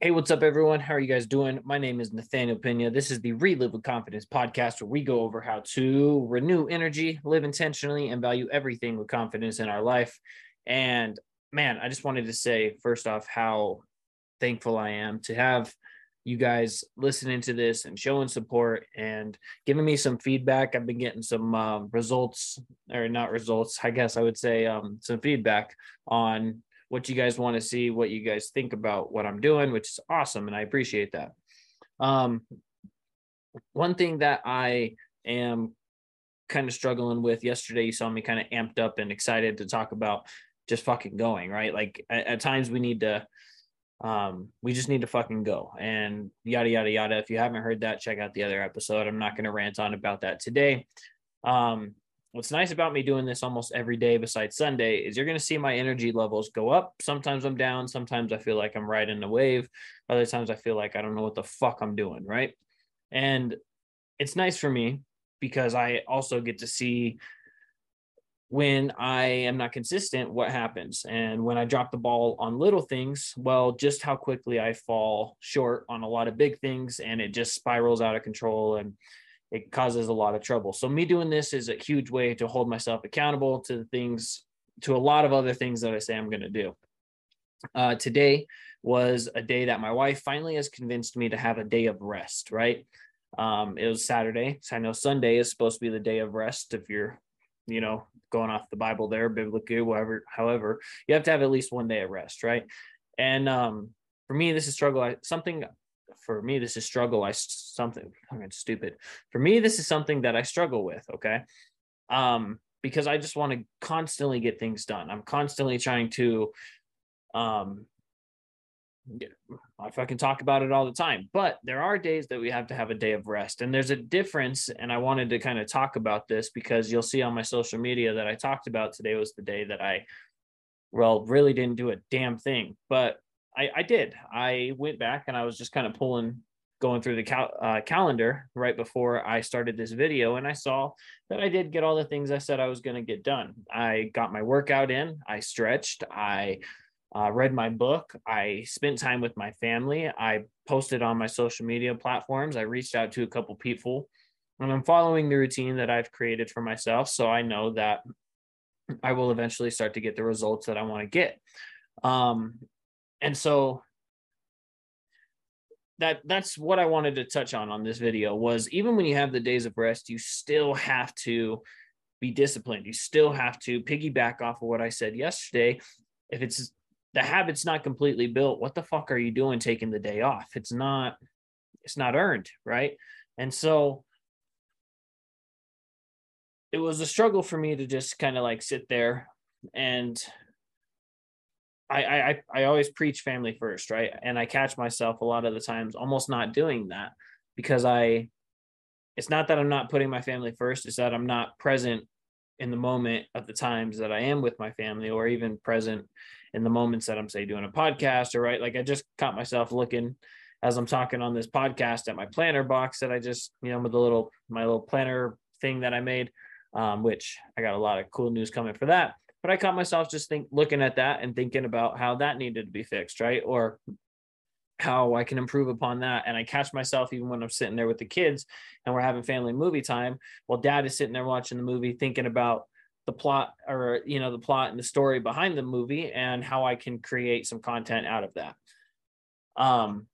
Hey, what's up, everyone? How are you guys doing? My name is Nathaniel Pena. This is the Relive with Confidence podcast where we go over how to renew energy, live intentionally, and value everything with confidence in our life. And man, I just wanted to say, first off, how thankful I am to have you guys listening to this and showing support and giving me some feedback. I've been getting some um, results, or not results, I guess I would say um, some feedback on what you guys want to see, what you guys think about what I'm doing, which is awesome. And I appreciate that. Um, one thing that I am kind of struggling with yesterday, you saw me kind of amped up and excited to talk about just fucking going, right? Like at, at times we need to, um, we just need to fucking go and yada, yada, yada. If you haven't heard that, check out the other episode. I'm not going to rant on about that today. Um, what's nice about me doing this almost every day besides Sunday is you're going to see my energy levels go up. Sometimes I'm down. Sometimes I feel like I'm riding the wave. Other times I feel like I don't know what the fuck I'm doing. Right. And it's nice for me because I also get to see when I am not consistent, what happens. And when I drop the ball on little things, well, just how quickly I fall short on a lot of big things and it just spirals out of control. And it causes a lot of trouble. So me doing this is a huge way to hold myself accountable to things, to a lot of other things that I say I'm going to do. Uh, today was a day that my wife finally has convinced me to have a day of rest. Right. Um, it was Saturday. So I know Sunday is supposed to be the day of rest. If you're, you know, going off the Bible there, biblically, whatever, however, you have to have at least one day of rest. Right. And um, for me, this is struggle. I, something for me this is struggle i something mean stupid for me this is something that i struggle with okay um because i just want to constantly get things done i'm constantly trying to um I can talk about it all the time, but there are days that we have to have a day of rest. And there's a difference. And I wanted to kind of talk about this because you'll see on my social media that I talked about today was the day that I, well, really didn't do a damn thing. But I, I did. I went back and I was just kind of pulling, going through the cal- uh, calendar right before I started this video, and I saw that I did get all the things I said I was going to get done. I got my workout in. I stretched. I uh, read my book. I spent time with my family. I posted on my social media platforms. I reached out to a couple people, and I'm following the routine that I've created for myself. So I know that I will eventually start to get the results that I want to get. Um, and so that that's what I wanted to touch on on this video was even when you have the days of rest, you still have to be disciplined. You still have to piggyback off of what I said yesterday. If it's the habit's not completely built, what the fuck are you doing taking the day off? It's not it's not earned, right? And so it was a struggle for me to just kind of like sit there and I, I I always preach family first, right? And I catch myself a lot of the times almost not doing that because I it's not that I'm not putting my family first, it's that I'm not present in the moment of the times that I am with my family or even present in the moments that I'm say doing a podcast or right. Like I just caught myself looking as I'm talking on this podcast at my planner box that I just, you know, with the little my little planner thing that I made, um, which I got a lot of cool news coming for that but I caught myself just think looking at that and thinking about how that needed to be fixed, right? Or how I can improve upon that. And I catch myself even when I'm sitting there with the kids and we're having family movie time. While dad is sitting there watching the movie, thinking about the plot or you know the plot and the story behind the movie and how I can create some content out of that. Um,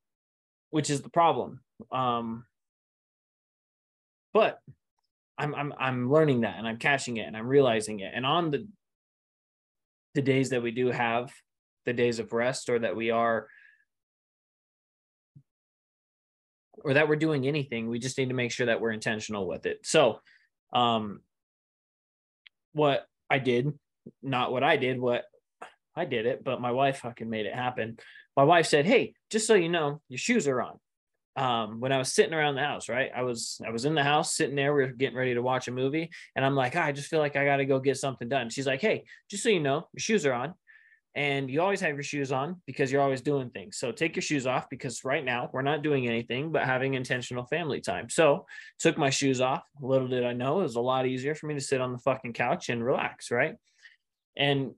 which is the problem. Um, but I'm I'm I'm learning that and I'm catching it and I'm realizing it. And on the the days that we do have the days of rest or that we are or that we're doing anything we just need to make sure that we're intentional with it. So um what i did not what i did what i did it but my wife fucking made it happen. My wife said hey just so you know your shoes are on um, when I was sitting around the house, right? I was I was in the house sitting there. We are getting ready to watch a movie, and I'm like, oh, I just feel like I got to go get something done. She's like, Hey, just so you know, your shoes are on, and you always have your shoes on because you're always doing things. So take your shoes off because right now we're not doing anything but having intentional family time. So took my shoes off. Little did I know it was a lot easier for me to sit on the fucking couch and relax, right? And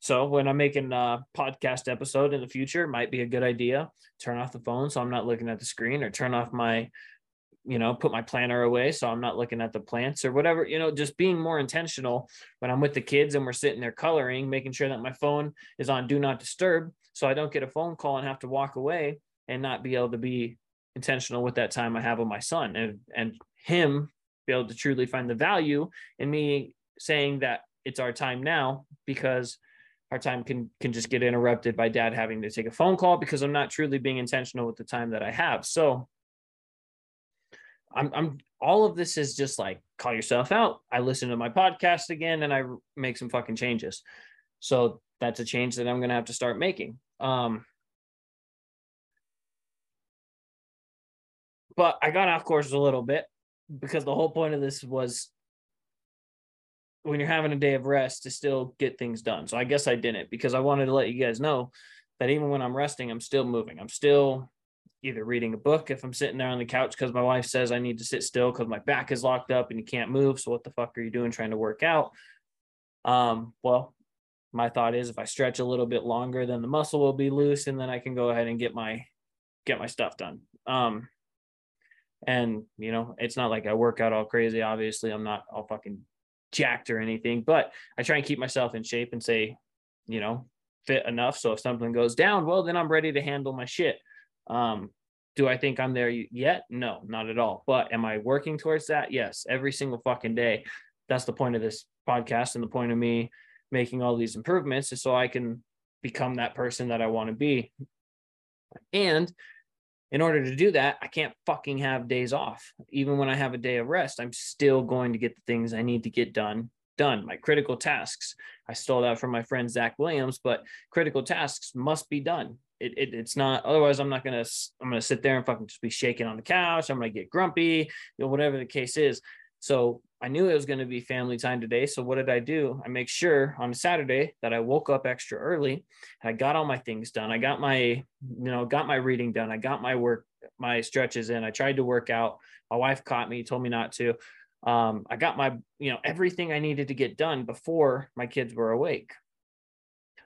so when I'm making a podcast episode in the future, might be a good idea. Turn off the phone so I'm not looking at the screen, or turn off my, you know, put my planner away so I'm not looking at the plants or whatever. You know, just being more intentional when I'm with the kids and we're sitting there coloring, making sure that my phone is on do not disturb, so I don't get a phone call and have to walk away and not be able to be intentional with that time I have with my son and and him be able to truly find the value in me saying that it's our time now because our time can can just get interrupted by dad having to take a phone call because I'm not truly being intentional with the time that I have. So I'm I'm all of this is just like call yourself out. I listen to my podcast again and I make some fucking changes. So that's a change that I'm going to have to start making. Um but I got off course a little bit because the whole point of this was when you're having a day of rest to still get things done. So I guess I didn't because I wanted to let you guys know that even when I'm resting, I'm still moving. I'm still either reading a book if I'm sitting there on the couch because my wife says I need to sit still because my back is locked up and you can't move. So what the fuck are you doing trying to work out? Um, well, my thought is if I stretch a little bit longer, then the muscle will be loose and then I can go ahead and get my get my stuff done. Um, and you know, it's not like I work out all crazy. Obviously, I'm not all fucking jacked or anything, but I try and keep myself in shape and say, you know, fit enough. So if something goes down, well, then I'm ready to handle my shit. Um, do I think I'm there yet? No, not at all. But am I working towards that? Yes, every single fucking day. That's the point of this podcast and the point of me making all these improvements is so I can become that person that I want to be. And in order to do that, I can't fucking have days off. Even when I have a day of rest, I'm still going to get the things I need to get done done. My critical tasks. I stole that from my friend Zach Williams, but critical tasks must be done. It, it, it's not otherwise i'm not gonna i'm gonna sit there and fucking just be shaking on the couch i'm gonna get grumpy you know whatever the case is so I knew it was going to be family time today. So what did I do? I make sure on Saturday that I woke up extra early and I got all my things done. I got my, you know, got my reading done. I got my work, my stretches in. I tried to work out. My wife caught me, told me not to. Um, I got my, you know, everything I needed to get done before my kids were awake.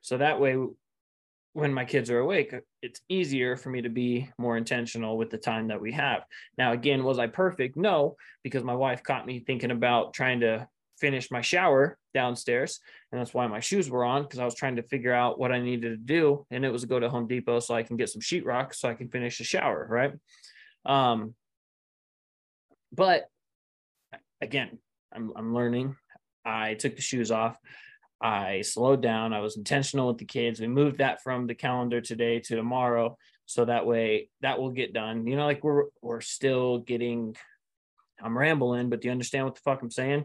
So that way when my kids are awake, it's easier for me to be more intentional with the time that we have. Now, again, was I perfect? No, because my wife caught me thinking about trying to finish my shower downstairs. And that's why my shoes were on because I was trying to figure out what I needed to do. And it was go to Home Depot so I can get some sheetrock so I can finish the shower. Right. Um, but again, I'm, I'm learning. I took the shoes off. I slowed down. I was intentional with the kids. We moved that from the calendar today to tomorrow. So that way that will get done. You know, like we're we're still getting I'm rambling, but do you understand what the fuck I'm saying?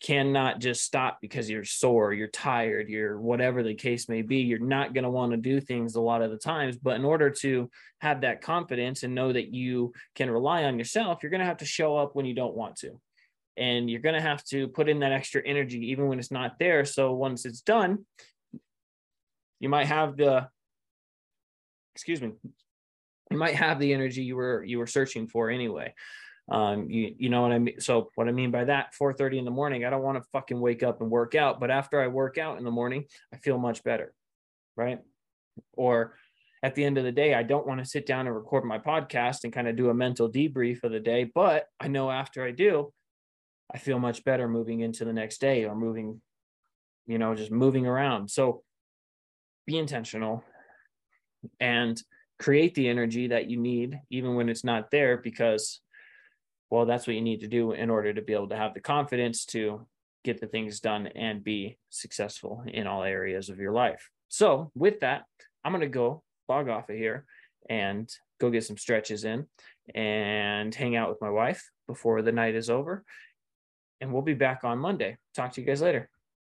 Cannot just stop because you're sore, you're tired, you're whatever the case may be. You're not going to want to do things a lot of the times. But in order to have that confidence and know that you can rely on yourself, you're going to have to show up when you don't want to and you're going to have to put in that extra energy even when it's not there. So once it's done you might have the excuse me you might have the energy you were you were searching for anyway. Um you you know what i mean? So what i mean by that 4 30 in the morning i don't want to fucking wake up and work out but after i work out in the morning i feel much better right? Or at the end of the day i don't want to sit down and record my podcast and kind of do a mental debrief of the day but i know after i do I feel much better moving into the next day or moving, you know, just moving around. So be intentional and create the energy that you need, even when it's not there, because, well, that's what you need to do in order to be able to have the confidence to get the things done and be successful in all areas of your life. So, with that, I'm going to go log off of here and go get some stretches in and hang out with my wife before the night is over and we'll be back on Monday. Talk to you guys later.